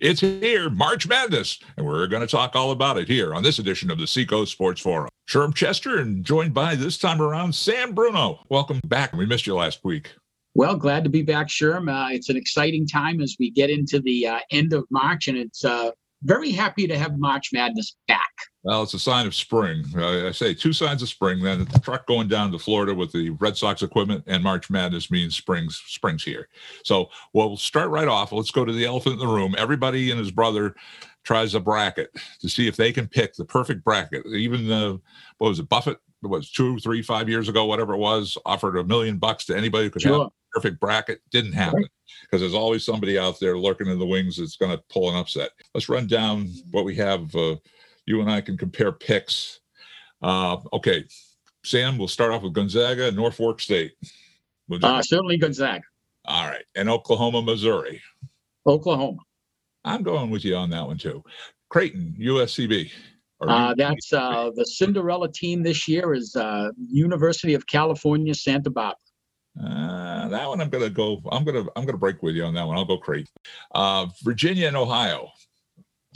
It's here, March Madness, and we're going to talk all about it here on this edition of the Seacoast Sports Forum. Sherm Chester, and joined by this time around Sam Bruno. Welcome back. We missed you last week. Well, glad to be back, Sherm. Uh, it's an exciting time as we get into the uh, end of March, and it's uh, very happy to have March Madness back. Well, it's a sign of spring. I say two signs of spring. Then the truck going down to Florida with the Red Sox equipment and March Madness means spring's spring's here. So we'll start right off. Let's go to the elephant in the room. Everybody and his brother tries a bracket to see if they can pick the perfect bracket. Even the what was it, Buffett? It was two, three, five years ago, whatever it was, offered a million bucks to anybody who could sure. have a perfect bracket. Didn't happen because there's always somebody out there lurking in the wings that's going to pull an upset. Let's run down what we have. Uh, you and I can compare picks. Uh, okay, Sam, we'll start off with Gonzaga, Norfolk State. Uh, certainly Gonzaga. All right, and Oklahoma, Missouri. Oklahoma. I'm going with you on that one too. Creighton, USCB. Uh, that's uh, the Cinderella team this year is uh, University of California, Santa Barbara. Uh, that one I'm gonna go. I'm gonna I'm gonna break with you on that one. I'll go Creighton. Uh, Virginia and Ohio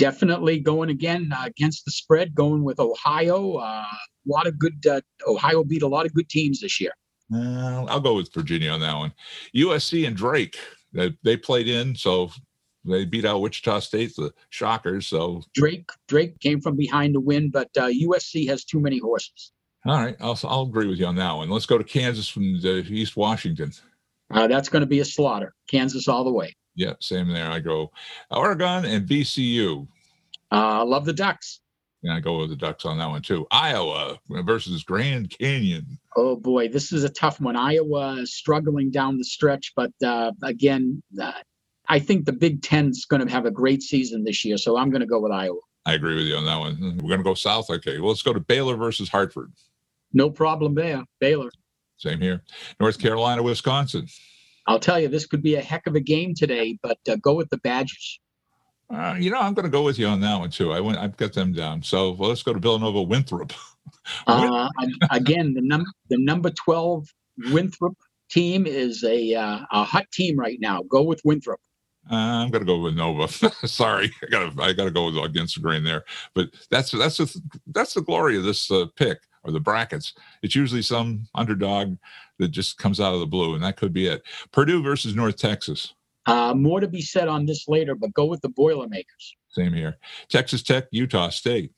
definitely going again uh, against the spread, going with Ohio. Uh, a lot of good. Uh, Ohio beat a lot of good teams this year. I'll go with Virginia on that one. USC and Drake. They, they played in, so they beat out Wichita State, the Shockers. So Drake Drake came from behind to win, but USC uh, has too many horses. All right, I'll, I'll agree with you on that one. Let's go to Kansas from East Washington. Uh, that's going to be a slaughter. Kansas all the way. Yeah, same there. I go Oregon and VCU. I uh, love the Ducks. Yeah, I go with the Ducks on that one too. Iowa versus Grand Canyon. Oh boy, this is a tough one. Iowa is struggling down the stretch, but uh, again, uh, I think the Big Ten's going to have a great season this year, so I'm going to go with Iowa. I agree with you on that one. We're going to go south. Okay, well, let's go to Baylor versus Hartford. No problem there, Baylor. Same here. North Carolina, Wisconsin. I'll tell you, this could be a heck of a game today, but uh, go with the Badgers. Uh, you know, I'm going to go with you on that one too. I went, I've got them down. So well, let's go to Villanova Winthrop. uh, again, the number the number twelve Winthrop team is a uh, a hot team right now. Go with Winthrop. Uh, I'm gonna go with Nova. Sorry, I gotta I gotta go against the grain there. But that's that's the that's the glory of this uh, pick or the brackets. It's usually some underdog that just comes out of the blue, and that could be it. Purdue versus North Texas. Uh, more to be said on this later, but go with the Boilermakers. Same here. Texas Tech, Utah State.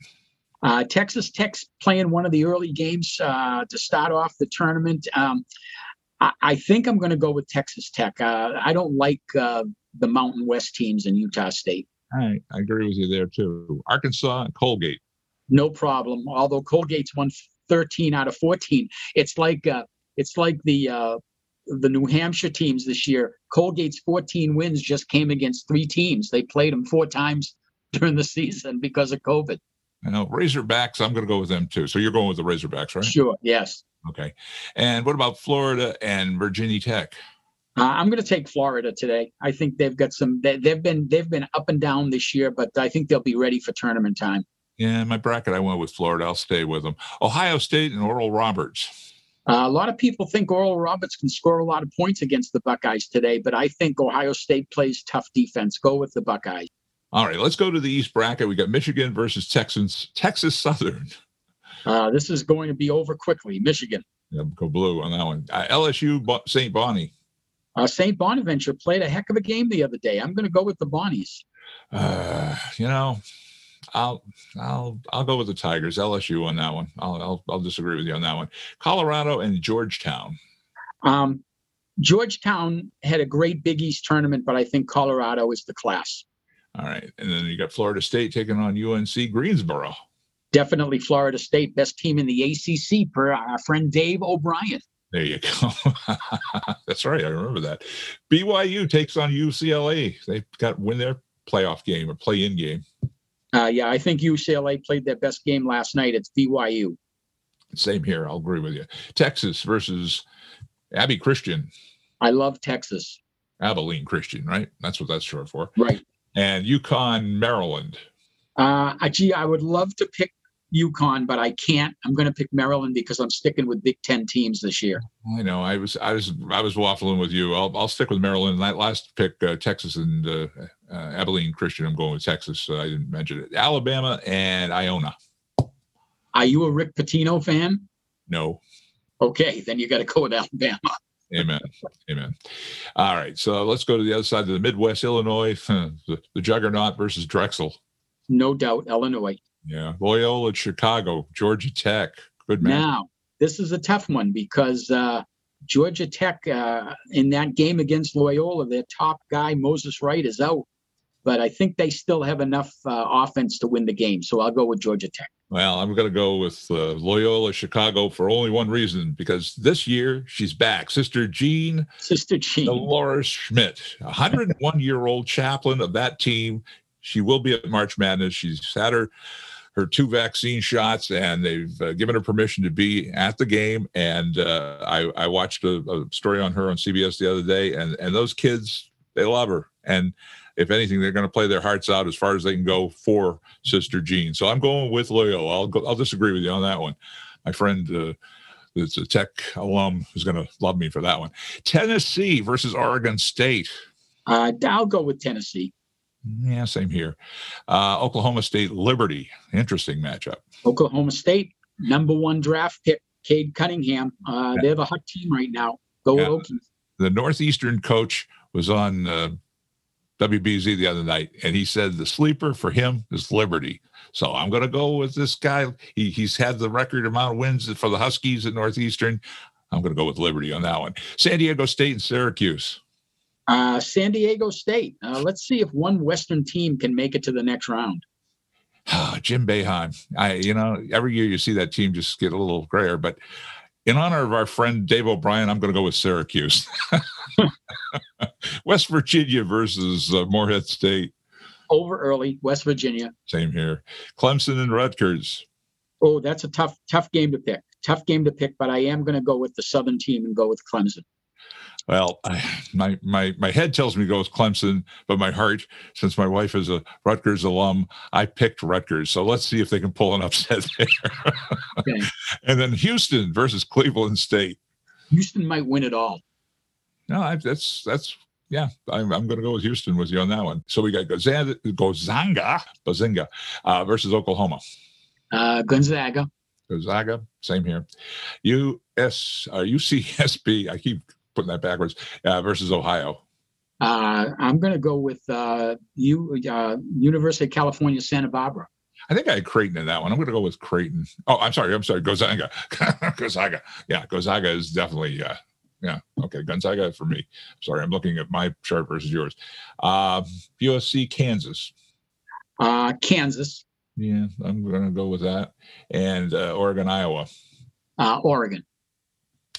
Uh, Texas Tech's playing one of the early games uh, to start off the tournament. Um, I, I, think I'm going to go with Texas Tech. Uh, I don't like uh, the Mountain West teams in Utah State. I, I agree with you there too. Arkansas and Colgate. No problem. Although Colgate's won 13 out of 14, it's like uh, it's like the uh, the New Hampshire teams this year. Colgate's 14 wins just came against three teams. They played them four times during the season because of COVID. I know Razorbacks. I'm going to go with them too. So you're going with the Razorbacks, right? Sure. Yes. Okay. And what about Florida and Virginia Tech? Uh, I'm going to take Florida today. I think they've got some. They, have been they've been up and down this year, but I think they'll be ready for tournament time. Yeah, my bracket I went with Florida. I'll stay with them. Ohio State and Oral Roberts. Uh, a lot of people think Oral Roberts can score a lot of points against the Buckeyes today, but I think Ohio State plays tough defense. Go with the Buckeyes. All right, let's go to the East bracket. We got Michigan versus Texans, Texas Southern. Uh, this is going to be over quickly. Michigan. Yeah, go blue on that one. Uh, LSU, St. Bonnie. Uh, St. Bonaventure played a heck of a game the other day. I'm going to go with the Bonnies. Uh, you know, I'll I'll I'll go with the Tigers. LSU on that one. I'll I'll, I'll disagree with you on that one. Colorado and Georgetown. Um, Georgetown had a great Big East tournament, but I think Colorado is the class. All right, and then you got Florida State taking on UNC Greensboro. Definitely Florida State, best team in the ACC per our friend Dave O'Brien. There you go. That's right. I remember that. BYU takes on UCLA. They've got win their playoff game or play-in game. Uh, yeah, I think UCLA played their best game last night. It's BYU. Same here. I'll agree with you. Texas versus Abbey Christian. I love Texas. Abilene Christian, right? That's what that's short for. Right. And UConn, Maryland. Uh, gee, I would love to pick UConn, but I can't. I'm going to pick Maryland because I'm sticking with Big Ten teams this year. I know. I was I was I was waffling with you. I'll I'll stick with Maryland. That last pick, uh, Texas and uh, uh, Abilene Christian. I'm going with Texas. I didn't mention it. Alabama and Iona. Are you a Rick Pitino fan? No. Okay, then you got to go with Alabama. Amen. Amen. All right. So let's go to the other side of the Midwest, Illinois, the juggernaut versus Drexel. No doubt, Illinois. Yeah. Loyola, Chicago, Georgia Tech. Good man. Now, this is a tough one because uh, Georgia Tech, uh, in that game against Loyola, their top guy, Moses Wright, is out. But I think they still have enough uh, offense to win the game. So I'll go with Georgia Tech. Well, I'm going to go with uh, Loyola Chicago for only one reason because this year she's back. Sister Jean, Sister Jean, Dolores Schmidt, 101 year old chaplain of that team. She will be at March Madness. She's had her her two vaccine shots, and they've uh, given her permission to be at the game. And uh, I, I watched a, a story on her on CBS the other day, and and those kids they love her. And if anything, they're going to play their hearts out as far as they can go for Sister Jean. So I'm going with Leo. I'll go, I'll disagree with you on that one. My friend, uh, that's a tech alum, is going to love me for that one. Tennessee versus Oregon State. Uh, I'll go with Tennessee. Yeah, same here. Uh, Oklahoma State Liberty. Interesting matchup. Oklahoma State, number one draft pick, Cade Cunningham. Uh, yeah. They're the hot team right now. Go yeah. Okies. The Northeastern coach was on uh, WBZ the other night, and he said the sleeper for him is Liberty. So I'm going to go with this guy. He, he's had the record amount of wins for the Huskies at Northeastern. I'm going to go with Liberty on that one. San Diego State and Syracuse. Uh, San Diego State. Uh, let's see if one Western team can make it to the next round. Jim Boeheim. I, you know, every year you see that team just get a little grayer, but in honor of our friend Dave O'Brien, I'm going to go with Syracuse. West Virginia versus uh, Morehead State. Over early, West Virginia. Same here. Clemson and Rutgers. Oh, that's a tough, tough game to pick. Tough game to pick, but I am going to go with the Southern team and go with Clemson. Well, I, my my my head tells me goes Clemson, but my heart, since my wife is a Rutgers alum, I picked Rutgers. So let's see if they can pull an upset there. okay. And then Houston versus Cleveland State. Houston might win it all. No, I, that's that's yeah. I'm, I'm going to go with Houston with you on that one. So we got Gonzaga, Gonzaga, Bazinga uh, versus Oklahoma. Uh, Gonzaga. Gonzaga, same here. US, uh, UCSB. I keep putting that backwards, uh, versus Ohio? Uh, I'm going to go with uh, U, uh, University of California, Santa Barbara. I think I had Creighton in that one. I'm going to go with Creighton. Oh, I'm sorry. I'm sorry. Gonzaga. Gonzaga. Yeah, Gonzaga is definitely. Uh, yeah. Okay. Gonzaga for me. Sorry, I'm looking at my chart versus yours. Uh, USC, Kansas. Uh, Kansas. Yeah, I'm going to go with that. And uh, Oregon, Iowa. Uh, Oregon.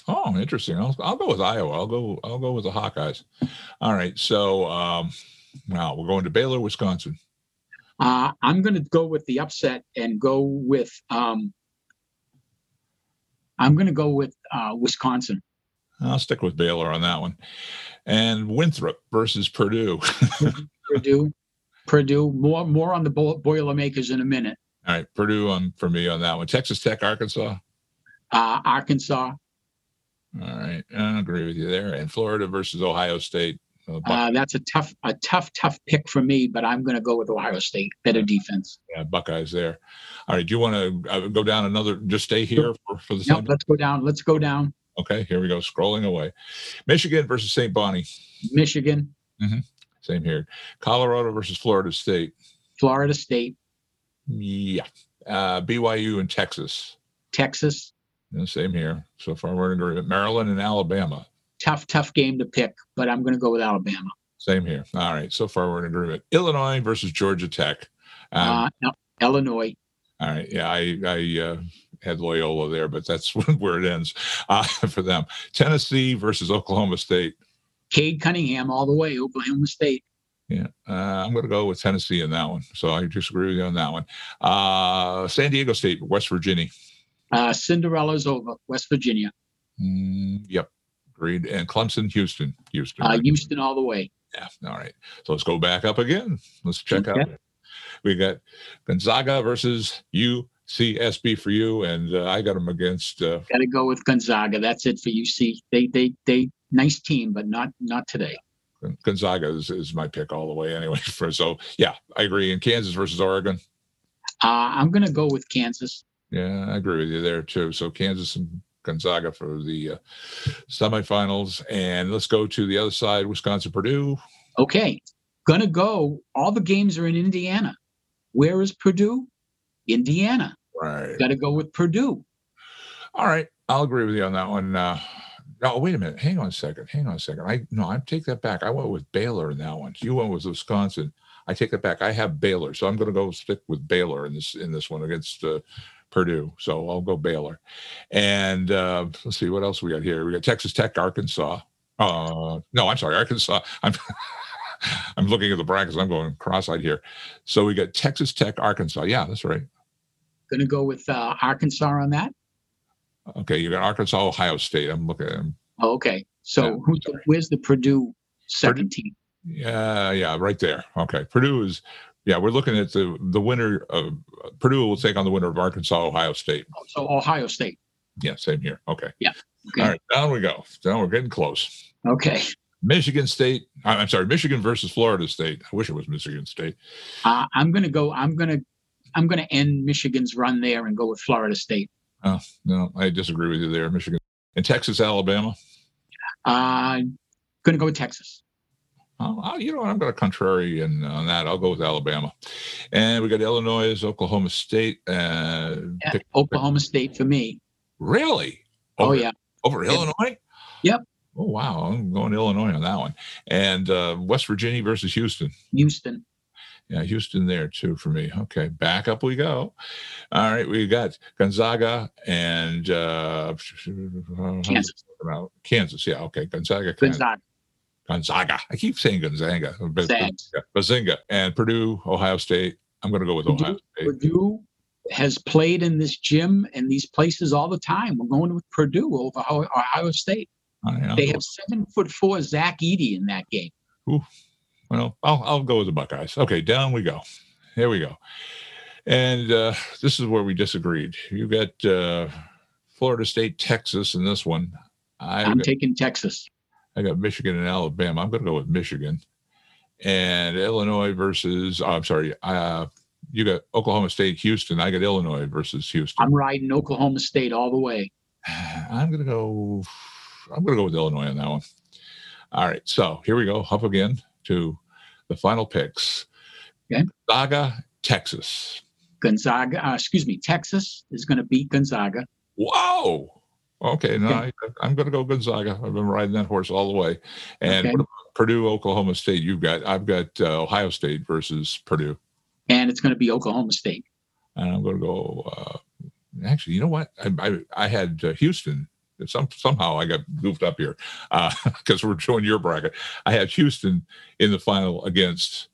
Oh, interesting. I'll, I'll go with Iowa. I'll go. I'll go with the Hawkeyes. All right. So um, now we're going to Baylor, Wisconsin. Uh, I'm going to go with the upset and go with. Um, I'm going to go with uh, Wisconsin. I'll stick with Baylor on that one. And Winthrop versus Purdue. Purdue, Purdue. More more on the Boilermakers in a minute. All right, Purdue on for me on that one. Texas Tech, Arkansas. Uh, Arkansas. All right, I agree with you there. And Florida versus Ohio State. Uh, uh, that's a tough, a tough, tough pick for me, but I'm going to go with Ohio State. Better defense. Yeah, Buckeyes there. All right, do you want to uh, go down another? Just stay here for, for the. No, let's go down. Let's go down. Okay, here we go. Scrolling away. Michigan versus St. Bonnie. Michigan. Mm-hmm. Same here. Colorado versus Florida State. Florida State. Yeah. Uh, BYU and Texas. Texas. Yeah, same here. So far, we're in agreement. Maryland and Alabama. Tough, tough game to pick, but I'm going to go with Alabama. Same here. All right. So far, we're in agreement. Illinois versus Georgia Tech. Um, uh, no, Illinois. All right. Yeah, I, I uh, had Loyola there, but that's where it ends uh, for them. Tennessee versus Oklahoma State. Cade Cunningham all the way, Oklahoma State. Yeah, uh, I'm going to go with Tennessee in that one. So I disagree with you on that one. Uh, San Diego State, West Virginia. Uh, Cinderella's over, West Virginia. Mm, yep, agreed. And Clemson, Houston, Houston. Uh, Houston all the way. Yeah. All right. So let's go back up again. Let's check okay. out. We got Gonzaga versus CSB for you, and uh, I got them against. Uh, Got to go with Gonzaga. That's it for UC. They they they nice team, but not not today. Gonzaga is, is my pick all the way anyway. For so yeah, I agree. In Kansas versus Oregon, Uh, I'm gonna go with Kansas. Yeah, I agree with you there too. So Kansas and Gonzaga for the uh, semifinals, and let's go to the other side, Wisconsin Purdue. Okay, gonna go. All the games are in Indiana. Where is Purdue? Indiana. Right. Got to go with Purdue. All right, I'll agree with you on that one. Uh, no, wait a minute. Hang on a second. Hang on a second. I no, I take that back. I went with Baylor in that one. You went with Wisconsin. I take that back. I have Baylor, so I'm going to go stick with Baylor in this in this one against uh, Purdue. So I'll go Baylor. And uh, let's see what else we got here. We got Texas Tech, Arkansas. Uh, no, I'm sorry, Arkansas. I'm I'm looking at the brackets. I'm going cross-eyed here. So we got Texas Tech, Arkansas. Yeah, that's right. Gonna go with uh, Arkansas on that. Okay, you got Arkansas, Ohio State. I'm looking at them. Oh, okay. So Yeah, who's the, where's the Purdue second team? Yeah, yeah, right there. Okay, Purdue is. Yeah, we're looking at the the winner of Purdue will take on the winner of Arkansas, Ohio State. Oh, So Ohio State. Yeah, same here. Okay. Okay. All right, down we go. Down we're getting close. Okay. Michigan State. I'm sorry, Michigan versus Florida State. I wish it was Michigan State. Uh, I'm gonna go. I'm gonna. I'm gonna end Michigan's run there and go with Florida State. No, I disagree with you there. Michigan and Texas, Alabama. Uh, gonna go with Texas. Oh, oh, you know what? I'm going to contrary in, on that. I'll go with Alabama. And we got Illinois, Oklahoma State. Uh, Yeah, pick- Oklahoma State for me. really? Oh yeah. over Yeah. Illinois? Yep. Oh wow, I'm going to Illinois on that one. And uh, West Virginia versus Houston. Houston. Yeah, Houston there too for me. Okay, back up we go. All right, we got Gonzaga and uh, Kansas. Kansas. Yeah, okay, Gonzaga, Kansas. Gonzaga. Gonzaga. I keep saying Gonzaga, Bazinga and Purdue, Ohio State. I'm going to go with Purdue- Ohio State. Purdue has played in this gym and these places all the time. We're going with Purdue over Ohio State. All right, I'll They have seven foot four Zach Edey in that game. Well, I'll, I'll go with the Buckeyes. Okay, down we go. Here we go. And uh, this is where we disagreed. You got uh, Florida State, Texas in this one. I I'm got, taking Texas. I got Michigan and Alabama. I'm going to go with Michigan. And Illinois versus, oh, I'm sorry, uh, you got Oklahoma State, Houston. I got Illinois versus Houston. I'm riding Oklahoma State all the way. I'm gonna go. I'm gonna go with Illinois on that one. All right, so here we go. Up again to the final picks. Okay. Gonzaga, Texas. Gonzaga, uh, excuse me, Texas is going to beat Gonzaga. Whoa. Okay, no, I, I'm gonna go Gonzaga. I've been riding that horse all the way. And Okay. Purdue, Oklahoma State? You've got. I've got uh, Ohio State versus Purdue, And it's going to be Oklahoma State. and I'm gonna go. Uh, actually, you know what? I I, I had uh, Houston. Some somehow I got goofed up here because we're showing your bracket. I had Houston in the final against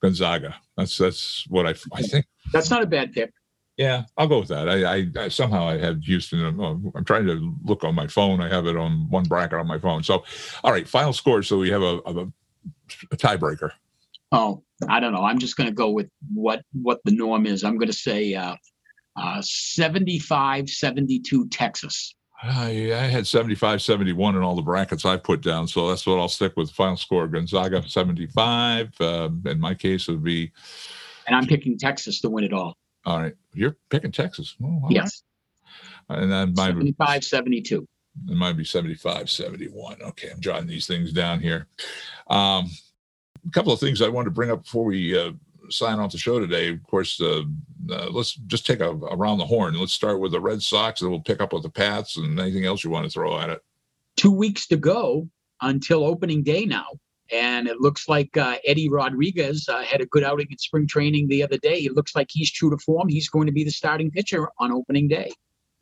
Gonzaga. That's that's what I I think. That's not a bad pick. Yeah, I'll go with that. I, I, I somehow I had Houston. I'm, I'm trying to look on my phone. I have it on one bracket on my phone. So, all right, final score. So we have a, a, a tiebreaker. Oh, I don't know. I'm just going to go with what what the norm is. I'm going to say uh, uh, 75 72 Texas. I, I had 75, 71 in all the brackets I put down. So that's what I'll stick with. Final score Gonzaga 75. Um, in my case, it would be, And I'm picking Texas to win it all. All right, you're picking Texas. Oh, all right. Yes. And then would 75 72. It might be 75, 71. Okay, I'm jotting these things down here. Um, a couple of things I wanted to bring up before we uh, sign off the show today. Of course, uh, uh, let's just take a around the horn. Let's start with the Red Sox, and we'll pick up with the Pats and anything else you want to throw at it. Two weeks to go until opening day now. And it looks like uh, Eddie Rodriguez uh, had a good outing in spring training the other day. It looks like he's true to form. He's going to be the starting pitcher on opening day.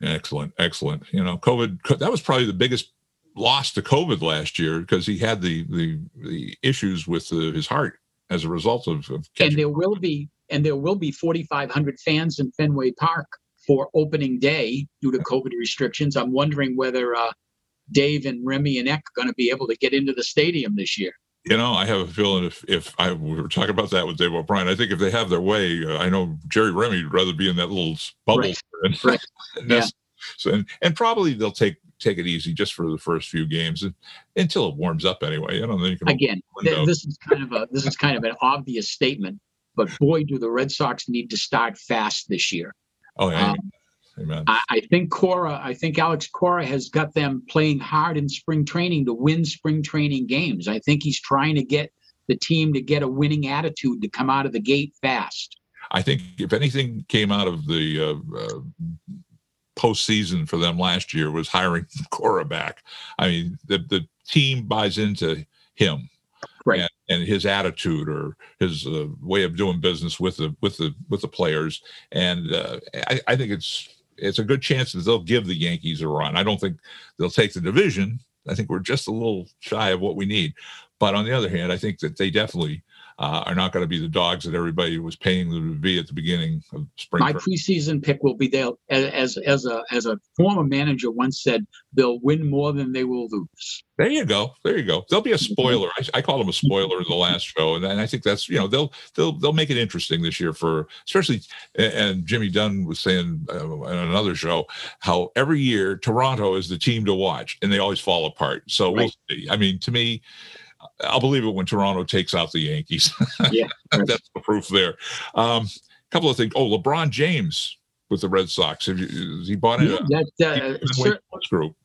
Excellent, excellent. You know, COVID that was probably the biggest loss to COVID last year because he had the the the issues with uh, his heart as a result of, of and there will be and there will be 4500 fans in fenway park for opening day due to covid restrictions i'm wondering whether uh, dave and remy and eck are going to be able to get into the stadium this year You know, I have a feeling if if I we were talking about that with Dave O'Brien, I think if they have their way, uh, I know Jerry Remy would rather be in that little bubble. Right. And, Right. and Yeah. So and, and probably they'll take take it easy just for the first few games and, until it warms up anyway. You know, then you can Again, th- this is kind of a this is kind of an obvious statement, but boy, do the Red Sox need to start fast this year. oh, yeah, um, amen. I, I think Cora, I think Alex Cora has got them playing hard in spring training to win spring training games. I think he's trying to get the team to get a winning attitude to come out of the gate fast. I think if anything came out of the uh, uh, postseason for them last year was hiring Cora back. I mean, the the team buys into him, Right. And, and his attitude or his uh, way of doing business with the with the with the players, and uh, I, I think it's it's a good chance that they'll give the Yankees a run. I don't think they'll take the division. I think we're just a little shy of what we need. But on the other hand, I think that they definitely uh, are not going to be the dogs that everybody was paying them to be at the beginning of spring. My preseason pick will be there as as a as a former manager once said, they'll win more than they will lose. There you go. There you go. There'll be a spoiler. I, I called them a spoiler in the last show, and, and I think that's you know they'll they'll they'll make it interesting this year for especially. And, Jimmy Dunn was saying uh, on another show how every year Toronto is the team to watch, and they always fall apart. So we'll see. I mean, to me. I'll believe it when Toronto takes out the Yankees. Yeah, that's the proof there. Um, couple of things. Oh, LeBron James with the Red Sox. Have you, has he bought in? Yeah, that, uh, cer- group.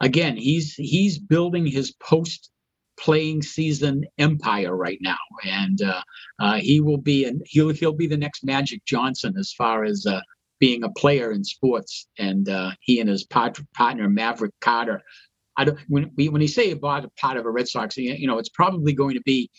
again, he's he's building his post playing season empire right now, and uh, uh, he will be and he'll he'll be the next Magic Johnson as far as uh, being a player in sports. And uh, he and his part- partner Maverick Carter. I don't when we when he say he bought a part of a Red Sox, you you know, it's probably going to be.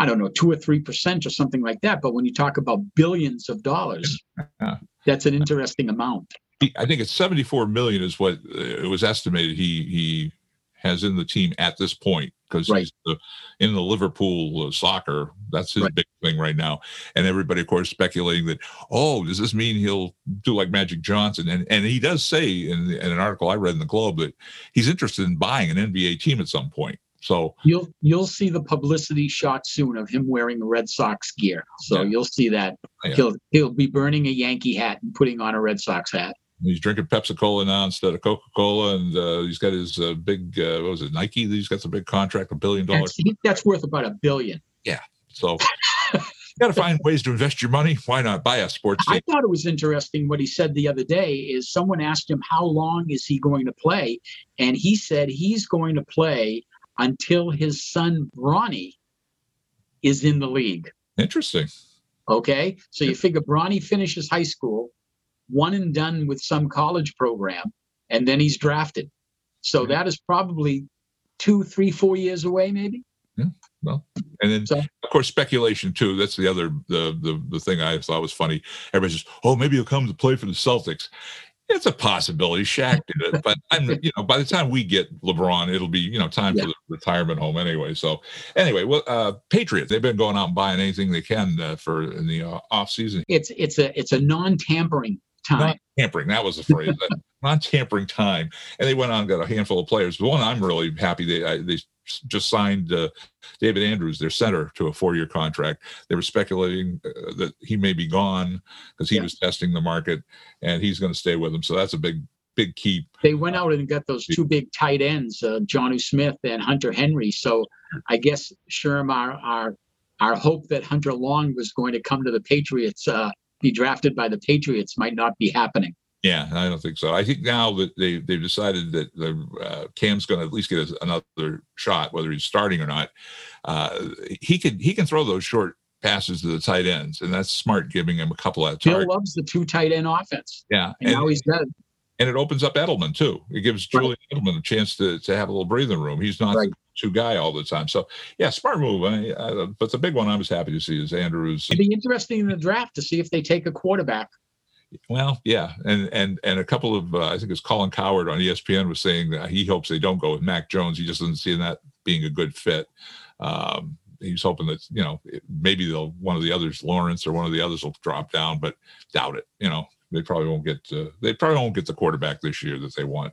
I don't know, two or three percent or something like that. But when you talk about billions of dollars, Yeah. that's an interesting amount. I think it's 74 million is what uh, it was estimated he he has in the team at this point because Right. he's the, in the Liverpool uh, soccer. That's his Right. big thing right now. And everybody, of course, speculating that, oh, does this mean he'll do like Magic Johnson? And and he does say in, in an article I read in the Globe that he's interested in buying an NBA team at some point. So You'll you'll see the publicity shot soon of him wearing Red Sox gear. So Yeah. you'll see that. Yeah. He'll he'll be burning a Yankee hat and putting on a Red Sox hat. He's drinking Pepsi Cola now instead of Coca Cola, and uh, he's got his uh, big uh, what was it Nike? He's got some big contract, a billion dollars. That's, that's worth about a billion. Yeah, So you got to find ways to invest your money. Why not buy a sports team? I thought it was interesting what he said the other day is someone asked him how long is he going to play, and he said he's going to play until his son Bronny is in the league. Interesting. Okay. So you figure Bronny finishes high school, one and done with some college program, and then he's drafted. So Mhm. that is probably two, three, four years away, maybe. Well, and then So- of course speculation too. That's the other the the the thing I thought was funny. Everybody says, "Oh, maybe he'll come to play for the Celtics." It's a possibility. Shaq did it, but I'm you know by the time we get LeBron, it'll be you know time Yeah. for the retirement home anyway. So anyway, well, uh, Patriots they've been going out and buying anything they can uh, for in the uh, off season. It's it's a it's a non-tampering time. Tampering that was the phrase. non tampering time, and they went on and got a handful of players. The one I'm really happy they I, they just signed uh, David Andrews, their center, to a four year contract. They were speculating uh, that he may be gone because he Yeah. was testing the market, and he's going to stay with them. So that's a big big keep. They went out and got those two big tight ends, uh, Jonnu Smith and Hunter Henry. So I guess Sherm, our our our hope that Hunter Long was going to come to the Patriots, uh, be drafted by the Patriots, might not be happening. Yeah, I don't think so. I think now that they they've decided that the uh, Cam's going to at least get another shot, whether he's starting or not. Uh, he can he can throw those short passes to the tight ends, and that's smart, giving him a couple of Bill loves the two tight end offense, Yeah, and, now he's got and it opens up Edelman too. It gives Right. Julian Edelman a chance to to have a little breathing room. He's not Right. the two guy all the time. So yeah, smart move. I, I, but the big one I was happy to see is Andrews. It'd be interesting in the draft to see if they take a quarterback. Well, yeah, and and and a couple of uh, I think it's Colin Cowherd on ESPN was saying that he hopes they don't go with Mac Jones. He just doesn't see that being a good fit. Um, he's hoping that you know maybe they'll one of the others, Lawrence or one of the others, will drop down, but doubt it. You know, they probably won't get uh, they probably won't get the quarterback this year that they want.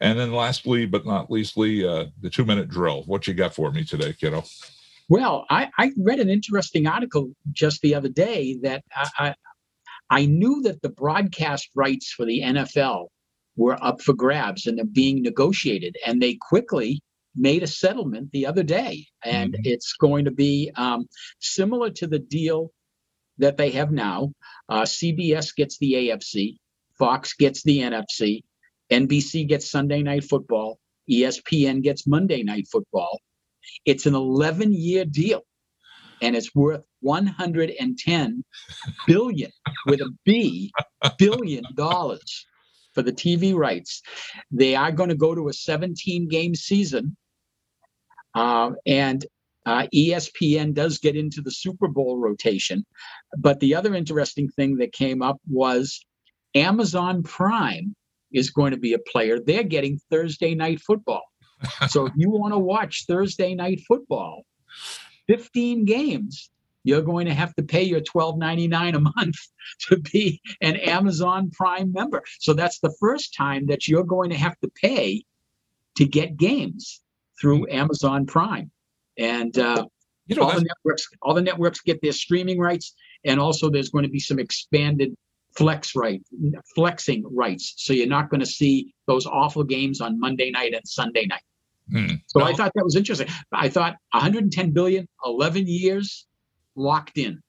And then lastly, but not leastly, uh, the two minute drill. What you got for me today, kiddo? Well, I, I read an interesting article just the other day that I, I, I knew that the broadcast rights for the NFL were up for grabs and they're being negotiated, and they quickly made a settlement the other day, and mm-hmm. it's going to be um, similar to the deal that they have now. Uh, CBS gets the AFC, Fox gets the NFC, NBC gets Sunday Night Football, ESPN gets Monday Night Football. It's an 11 year deal and it's worth 110 billion with a B billion dollars for the TV rights. They are going to go to a 17 game season. Uh, and uh, ESPN does get into the Super Bowl rotation. But the other interesting thing that came up was Amazon Prime is going to be a player. They're getting Thursday night football. so if you want to watch Thursday night football, 15 games, you're going to have to pay your $12.99 a month to be an Amazon Prime member. So that's the first time that you're going to have to pay to get games through Amazon Prime. And uh, you know, all the networks, all the networks get their streaming rights, and also there's going to be some expanded flex right, flexing rights. So you're not going to see those awful games on Monday night and Sunday night. Hmm. So. I thought that was interesting. I thought 110 billion, 11 years, locked in.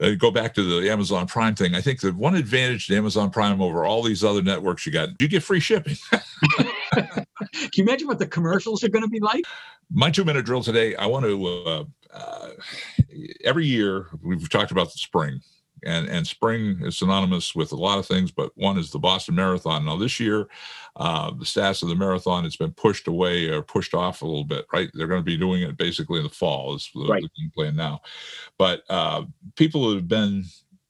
Uh, go back to the Amazon Prime thing. I think the one advantage to Amazon Prime over all these other networks you got, you get free shipping. Can you imagine what the commercials are going to be like? My two minute drill today, I want to, uh, uh, every year we've talked about the spring and and spring is synonymous with a lot of things, but one is the Boston Marathon. Now this year, uh, the status of the marathon has been pushed away or pushed off a little bit. Right, they're going to be doing it basically in the fall. Is the, right. the plan now, but uh, people who have been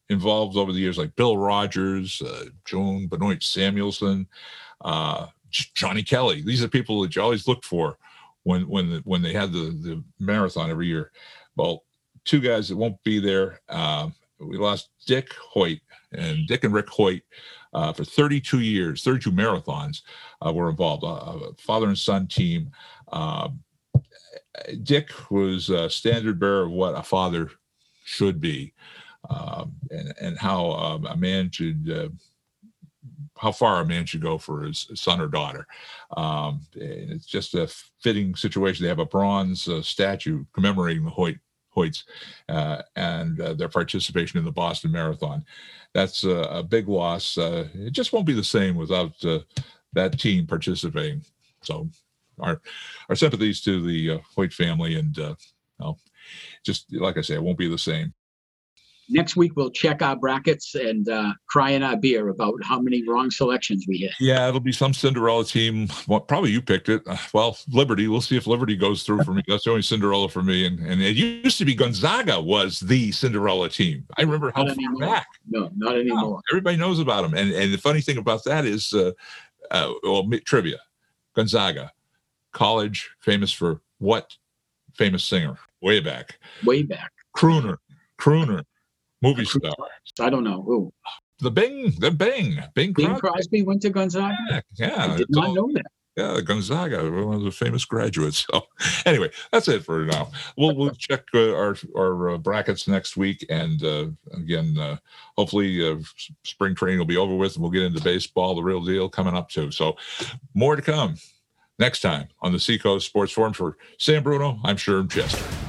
involved over the years, like Bill Rodgers, uh, Joan Benoit Samuelson, uh, Johnny Kelley. These are people that you always look for when when the, when they had the the marathon every year. Well, two guys that won't be there. Uh, we lost Dick Hoyt and Dick and Rick Hoyt uh, for 32 years, 32 marathons uh, were involved, uh, a father and son team. Um, Dick was a standard bearer of what a father should be um, and, and how um, a man should uh, how far a man should go for his son or daughter. Um, it's just a fitting situation. They have a bronze uh, statue commemorating the Hoyt Hoyts uh, and uh, their participation in the Boston Marathon. That's a, big loss. Uh, it just won't be the same without uh, that team participating. So, our our sympathies to the uh, Hoyt family, and well, just like I say, it won't be the same next week we'll check our brackets and uh, cry in our beer about how many wrong selections we hit. Yeah, it'll be some Cinderella team. Well, probably you picked it. Uh, well, Liberty. We'll see if Liberty goes through for me. That's the only Cinderella for me. And and it used to be Gonzaga was the Cinderella team. I remember how far back. No, not anymore. No, everybody knows about them. And and the funny thing about that is, uh, uh, well, trivia. Gonzaga, college famous for what? Famous singer way back. Way back. Crooner. Crooner movie star. I don't know who. The Bing, the Bing, Bing, Bing Crosby. Crosby went to Gonzaga. Yeah, yeah I did not all, know that. Yeah, Gonzaga, one of the famous graduates. So, anyway, that's it for now. We'll we'll check uh, our our uh, brackets next week, and uh, again, uh, hopefully, uh, spring training will be over with, and we'll get into baseball, the real deal, coming up too. So, more to come next time on the Seacoast Sports Forum. For Sam Bruno, I'm Sherm Chester.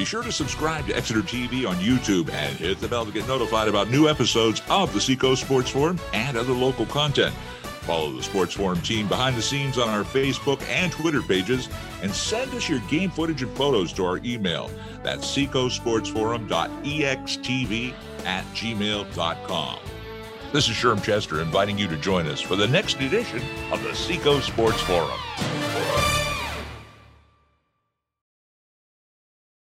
Be sure to subscribe to Exeter TV on YouTube and hit the bell to get notified about new episodes of the Seacoast Sports Forum and other local content. Follow the Sports Forum team behind the scenes on our Facebook and Twitter pages and send us your game footage and photos to our email. That's seacoastsportsforum.extv at gmail.com. This is Sherm Chester inviting you to join us for the next edition of the Seacoast Sports Forum.